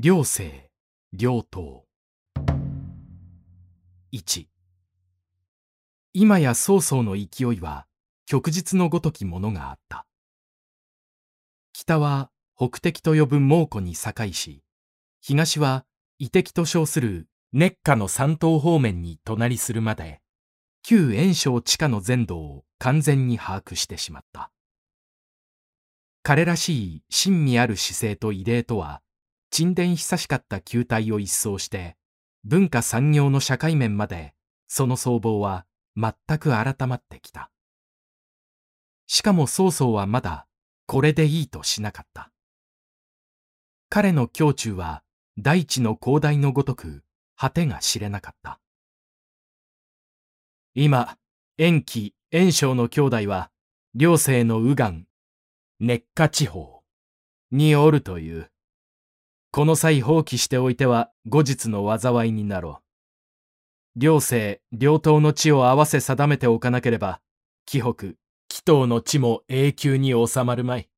両生、両党。1今や曹操の勢いは旭日のごときものがあった。北は北敵と呼ぶ猛虎に境し、東は異敵と称する熱下の山東方面に隣するまで、旧炎章地下の全土を完全に把握してしまった。彼らしい親身ある姿勢と異例とは、沈殿久しかった球体を一掃して、文化産業の社会面まで、その僧帽は全く改まってきた。しかも曹操はまだ、これでいいとしなかった。彼の胸中は、大地の広大のごとく、果てが知れなかった。今、延期、炎章の兄弟は、両生の右岸、熱下地方におるという。この際放棄しておいては後日の災いになろう。両生、両党の地を合わせ定めておかなければ、紀北、紀東の地も永久に収まるまい。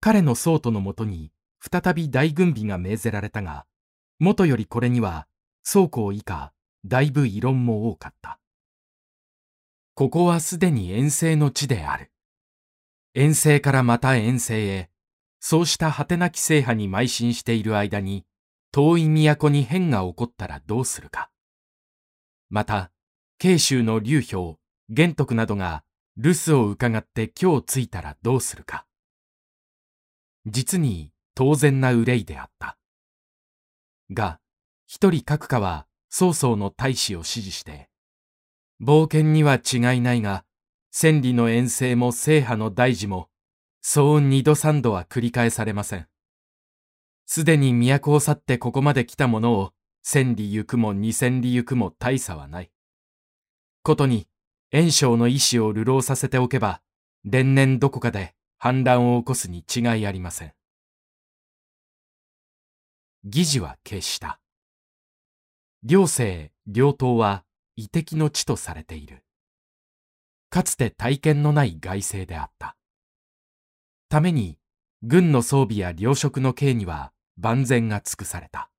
彼の僧都のもとに、再び大軍備が命ぜられたが、もとよりこれには、倉庫以下、だいぶ異論も多かった。ここはすでに遠征の地である。遠征からまた遠征へ、そうした果てなき制覇に邁進している間に、遠い都に変が起こったらどうするか。また、慶州の劉氷、玄徳などが留守を伺って今日着いたらどうするか。実に当然な憂いであった。が、一人各家は曹操の大使を指示して、冒険には違いないが、千里の遠征も制覇の大事も、そう二度三度は繰り返されません。すでに都を去ってここまで来た者を、千里行くも二千里行くも大差はない。ことに、炎章の意志を流浪させておけば、連年どこかで反乱を起こすに違いありません。議事は決した。両生、両党は異敵の地とされている。かつて体験のない外政であった。ために、軍の装備や糧食の刑には万全が尽くされた。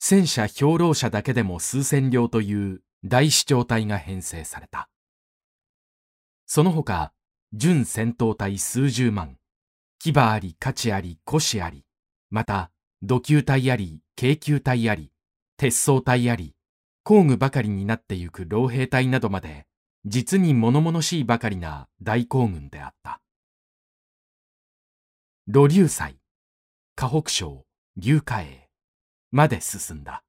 戦車兵糧車だけでも数千両という大主張隊が編成された。その他、準戦闘隊数十万、騎馬あり、価値あり、古紙あり、また、土球隊あり、京球隊あり、鉄装隊あり、工具ばかりになってゆく老兵隊などまで、実に物々しいばかりな大行軍であった。露流祭、河北省、龍華営まで進んだ。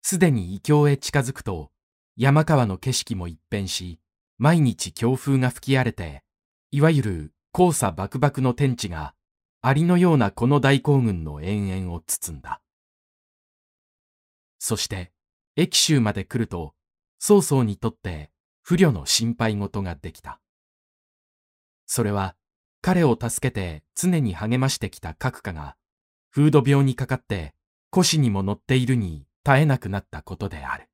すでに異境へ近づくと、山川の景色も一変し、毎日強風が吹き荒れて、いわゆる黄砂爆爆の天地が、アリのようなこの大行軍の延々を包んだ。そして、駅州まで来ると、曹操にとって不慮の心配事ができた。それは、彼を助けて常に励ましてきた閣下が、風土病にかかって腰にも乗っているに絶えなくなったことである。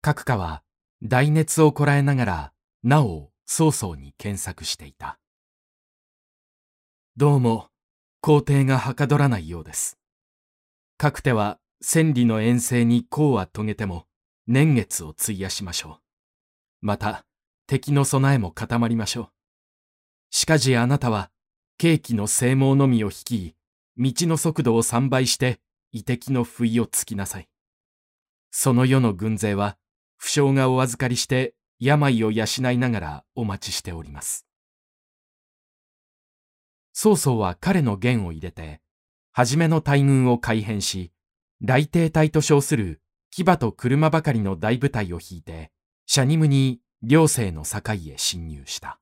閣下は大熱をこらえながら、なお曹操に検索していた。どうも、皇帝がはかどらないようです。各手は千里の遠征に功は遂げても、年月を費やしましょう。また、敵の備えも固まりましょう。しかしあなたは、ケーキの性毛のみを率い、道の速度を3倍して、遺敵の不意をつきなさい。その世の軍勢は、負傷がお預かりして、病を養いながらお待ちしております。曹操は彼の弦を入れて、初めの大軍を改変し、雷帝隊と称する騎馬と車ばかりの大部隊を引いて、シャニムに両生の境へ侵入した。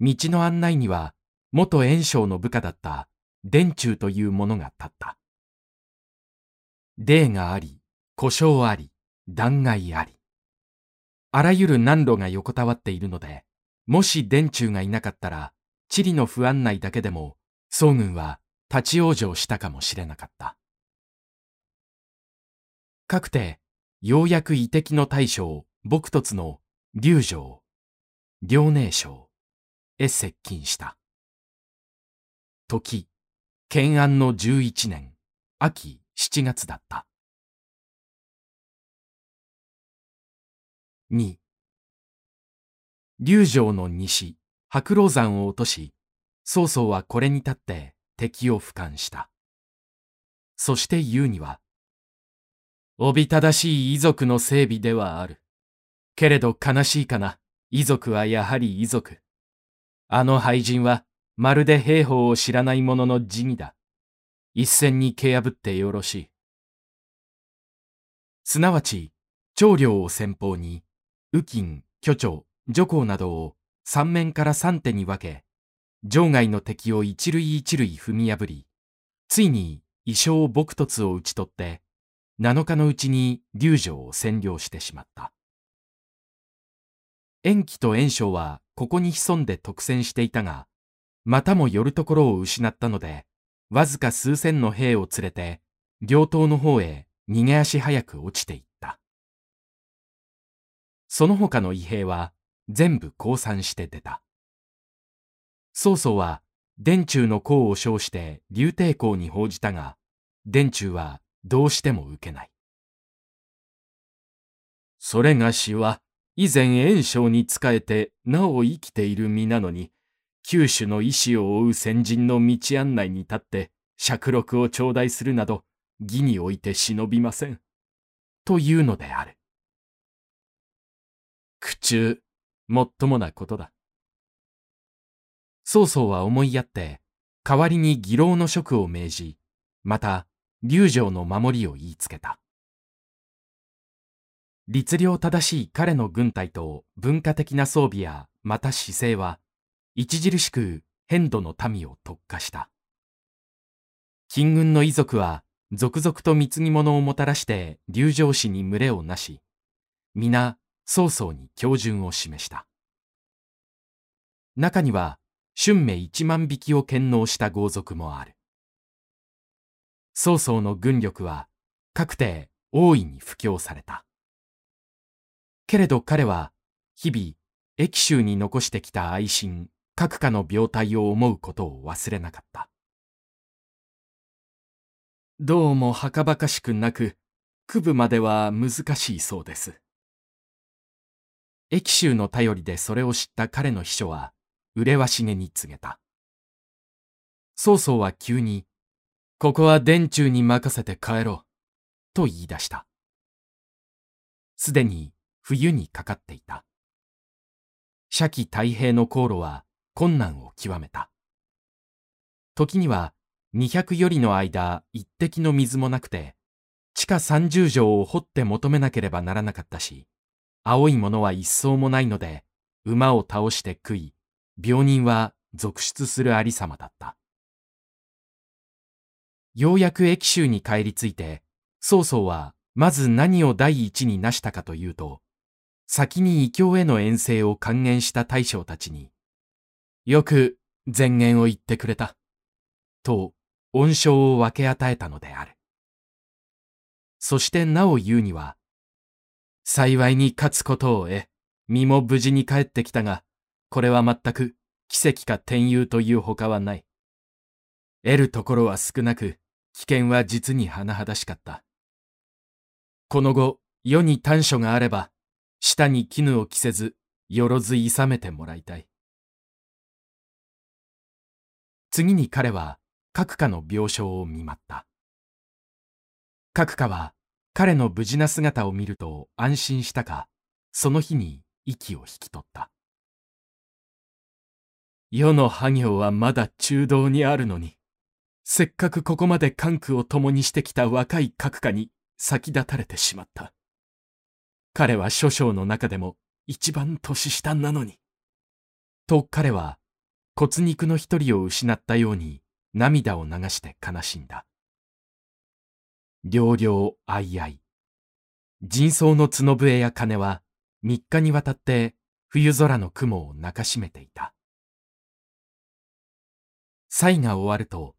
道の案内には、元炎章の部下だった電柱というものが立った。霊があり、故障あり、断崖あり。あらゆる難路が横たわっているので、もし電柱がいなかったら、地理の不安内だけでも、宋軍は立ち往生したかもしれなかった。かくて、ようやく遺敵の大将、僕突の龍城、遼寧省、へ接近した。時、建安の11年、秋7月だった。2龍城の西、白老山を落とし、曹操はこれに立って敵を俯瞰した。そして言うには、おびただしい遺族の整備ではある。けれど悲しいかな、遺族はやはり遺族。あの廃人は、まるで兵法を知らない者の地味だ。一戦に蹴破ってよろしい。すなわち、長領を先方に、右近、巨長、女皇などを三面から三手に分け、場外の敵を一塁一塁踏み破り、ついに衣装木突を討ち取って、七日のうちに龍城を占領してしまった。延期と炎章はここに潜んで特戦していたが、またも寄るところを失ったので、わずか数千の兵を連れて、両党の方へ逃げ足早く落ちていった。その他の異兵は、全部降参して出た。曹操は殿中の功を称して竜帝公に報じたが、殿中はどうしても受けない。それがしは、以前炎章に仕えてなお生きている身なのに、九州の意志を追う先人の道案内に立って釈録を頂戴するなど義において忍びません。というのである。苦中、もっともなことだ。曹操は思いやって、代わりに義老の職を命じ、また、龍城の守りを言いつけた。律令正しい彼の軍隊と文化的な装備やまた姿勢は、著しく変度の民を特化した。金軍の遺族は続々と貢ぎ物をもたらして龍城市に群れをなし、皆曹操に標準を示した。中には、春明一万匹を献納した豪族もある。曹操の軍力は、各て大いに布教された。けれど彼は、日々、駅州に残してきた愛心、各家の病態を思うことを忘れなかった。どうもはかばかしくなく、区部までは難しいそうです。駅州の頼りでそれを知った彼の秘書は、麗しげに告げた。曹操は急に、ここは殿中に任せて帰ろう、と言い出した。すでに冬にかかっていた。社稷太平の航路は困難を極めた。時には200よりの間一滴の水もなくて、地下30畳を掘って求めなければならなかったし、青いものは一層もないので、馬を倒して食い、病人は続出するありさまだった。ようやく駅州に帰り着いて、曹操はまず何を第一に成したかというと、先に異教への遠征を還元した大将たちに、よく前言を言ってくれた、と恩賞を分け与えたのである。そしてなお言うには、幸いに勝つことを得、身も無事に帰ってきたが、これは全く奇跡か転遊というほかはない。得るところは少なく、危険は実に甚だしかった。この後、世に短所があれば、舌に絹を着せず、よろずいさめてもらいたい。次に彼は、各家の病床を見舞った。各家は、彼の無事な姿を見ると安心したか、その日に息を引き取った。世の破行はまだ中道にあるのに、せっかくここまで関空を共にしてきた若い閣下に先立たれてしまった。彼は諸将の中でも一番年下なのに。と彼は骨肉の一人を失ったように涙を流して悲しんだ。両々相合。人相の角笛や鐘は三日にわたって冬空の雲を泣かしめていた。祭が終わると、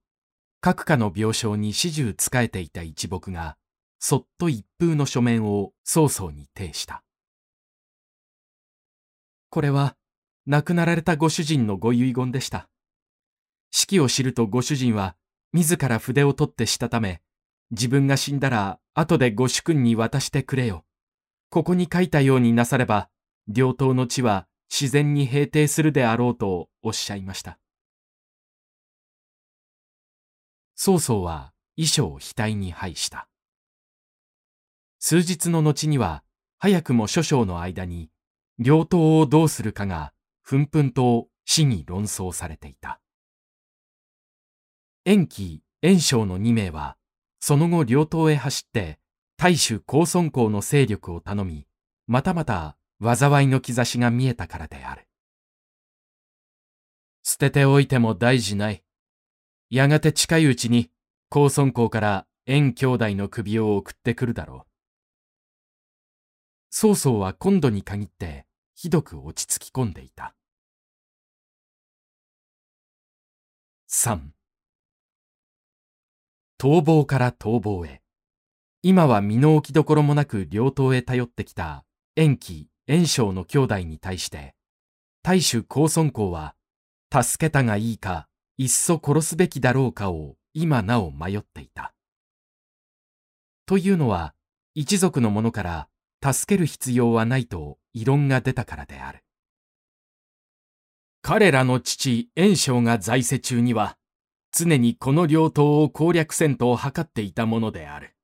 各家の病床に始終仕えていた一木が、そっと一風の書面を曹操に呈した。これは、亡くなられたご主人のご遺言でした。し式を知るとご主人は自ら筆を取ってしたため、自分が死んだら後でご主君に渡してくれよ。ここに書いたようになされば、両党の地は自然に平定するであろうとおっしゃいました。曹操は衣装を額に配した。数日の後には、早くも諸将の間に、両党をどうするかが、ふんふんと死に論争されていた。延期、延章の2名は、その後両党へ走って、大衆高尊公の勢力を頼み、またまた災いの兆しが見えたからである。捨てておいても大事ない。やがて近いうちに、高尊公から縁兄弟の首を送ってくるだろう。曹操は今度に限ってひどく落ち着き込んでいた。3逃亡から逃亡へ。今は身の置きどころもなく両党へ頼ってきた延期、延章の兄弟に対して、大衆高尊公は、助けたがいいか、いっそ殺すべきだろうかを今なお迷っていた。というのは、一族の者から助ける必要はないと異論が出たからである。彼らの父、炎章が在世中には、常にこの両党を攻略せんと図っていたものである。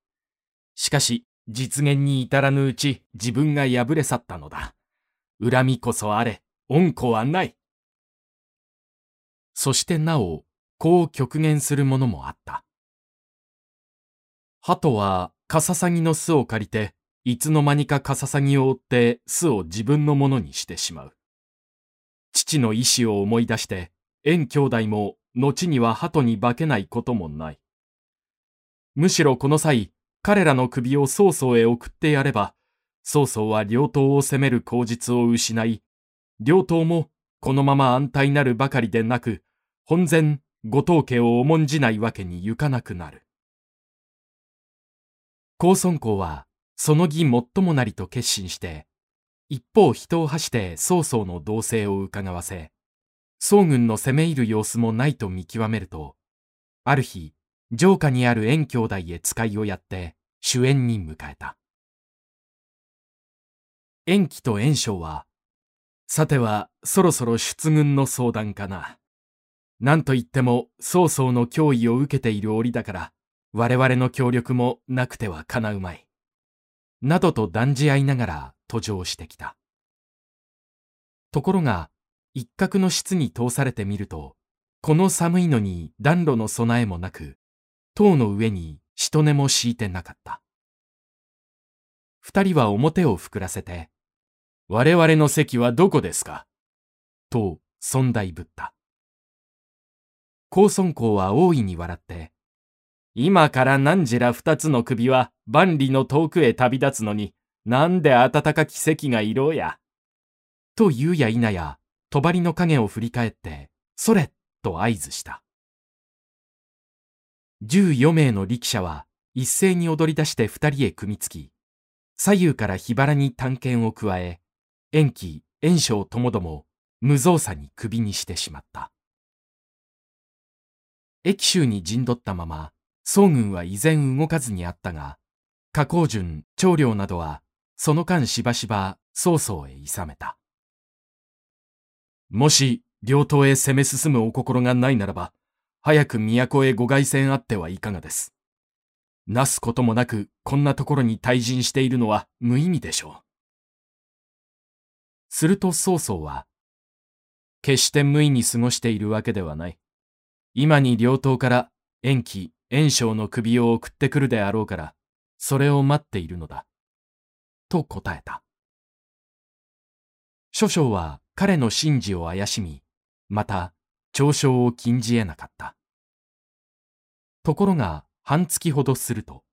しかし、実現に至らぬうち自分が敗れ去ったのだ。恨みこそあれ、恩子はない。そしてなお、こう極言するものもあった。鳩はカササギの巣を借りて、いつの間にかカササギを追って巣を自分のものにしてしまう。父の意志を思い出して、縁兄弟も後には鳩に化けないこともない。むしろこの際、彼らの首を曹操へ送ってやれば、曹操は両党を攻める口実を失い、両党もこのまま安泰なるばかりでなく、本然後藤家を重んじないわけにゆかなくなる。高尊公は、その義もっともなりと決心して、一方人を発して曹操の動静を伺わせ、宋軍の攻め入る様子もないと見極めると、ある日、城下にある縁兄弟へ使いをやって主演に迎えた。延期と延章は、さてはそろそろ出軍の相談かな。何と言っても曹操の脅威を受けている折だから、我々の協力もなくてはかなうまい。などと断じ合いながら途上してきた。ところが、一角の室に通されてみると、この寒いのに暖炉の備えもなく、塔の上に人根も敷いてなかった。二人は表を膨らせて、我々の席はどこですか？と、尊大ぶった。高尊公は大いに笑って、今から何時ら二つの首は万里の遠くへ旅立つのに、なんで暖かき席がいろうや。と言うや否や、帳の影を振り返って、それと合図した。十余名の力者は一斉に踊り出して二人へ組みつき、左右から火腹に探検を加え、延期、延章ともども無造作に首にしてしまった。駅州に陣取ったまま、宋軍は依然動かずにあったが、加工順、長領などは、その間しばしば曹操へ諌めた。もし、両党へ攻め進むお心がないならば、早く都へご凱旋あってはいかがです。なすこともなく、こんなところに退陣しているのは無意味でしょう。すると曹操は、決して無意に過ごしているわけではない。今に両党から延期、延章の首を送ってくるであろうから、それを待っているのだ。と答えた。諸将は彼の神事を怪しみ、また、嘲笑を禁じ得なかった。ところが、半月ほどすると、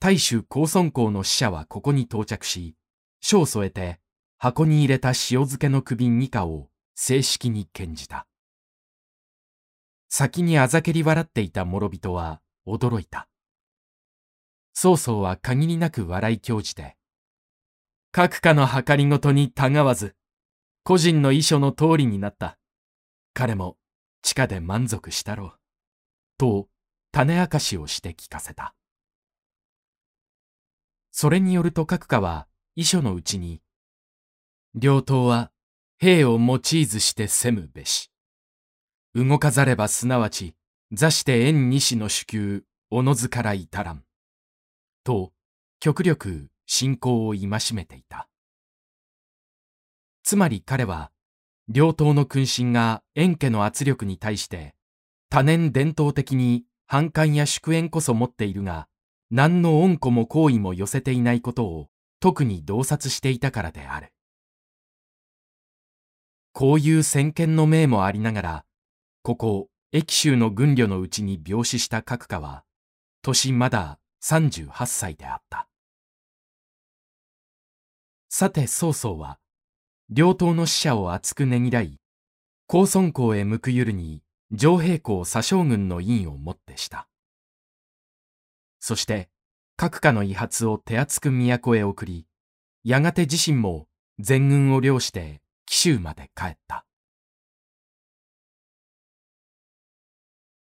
大衆高尊公の使者はここに到着し、書を添えて、箱に入れた塩漬けの首二課を正式に献じた。先にあざけり笑っていた諸人は驚いた。曹操は限りなく笑い興じて、各家の計りごとにたがわず、個人の遺書の通りになった。彼も地下で満足したろう。と、種明かしをして聞かせた。それによると閣下は遺書のうちに、両党は兵を用いずして攻むべし。動かざればすなわち、座して縁西の主給、おのずから至らん。と、極力信仰を戒めていた。つまり彼は、両党の君臣が円家の圧力に対して、多年伝統的に反感や祝宴こそ持っているが、何の恩子も好意も寄せていないことを特に洞察していたからである。こういう先見の明もありながら、ここ、駅州の軍旅のうちに病死した閣下は、年まだ38歳であった。さて曹操は、両党の死者を厚くねぎらい、高尊公へ向くゆるに上平公左将軍の印をもってした。そして、各家の遺髪を手厚く都へ送り、やがて自身も全軍を領して紀州まで帰った。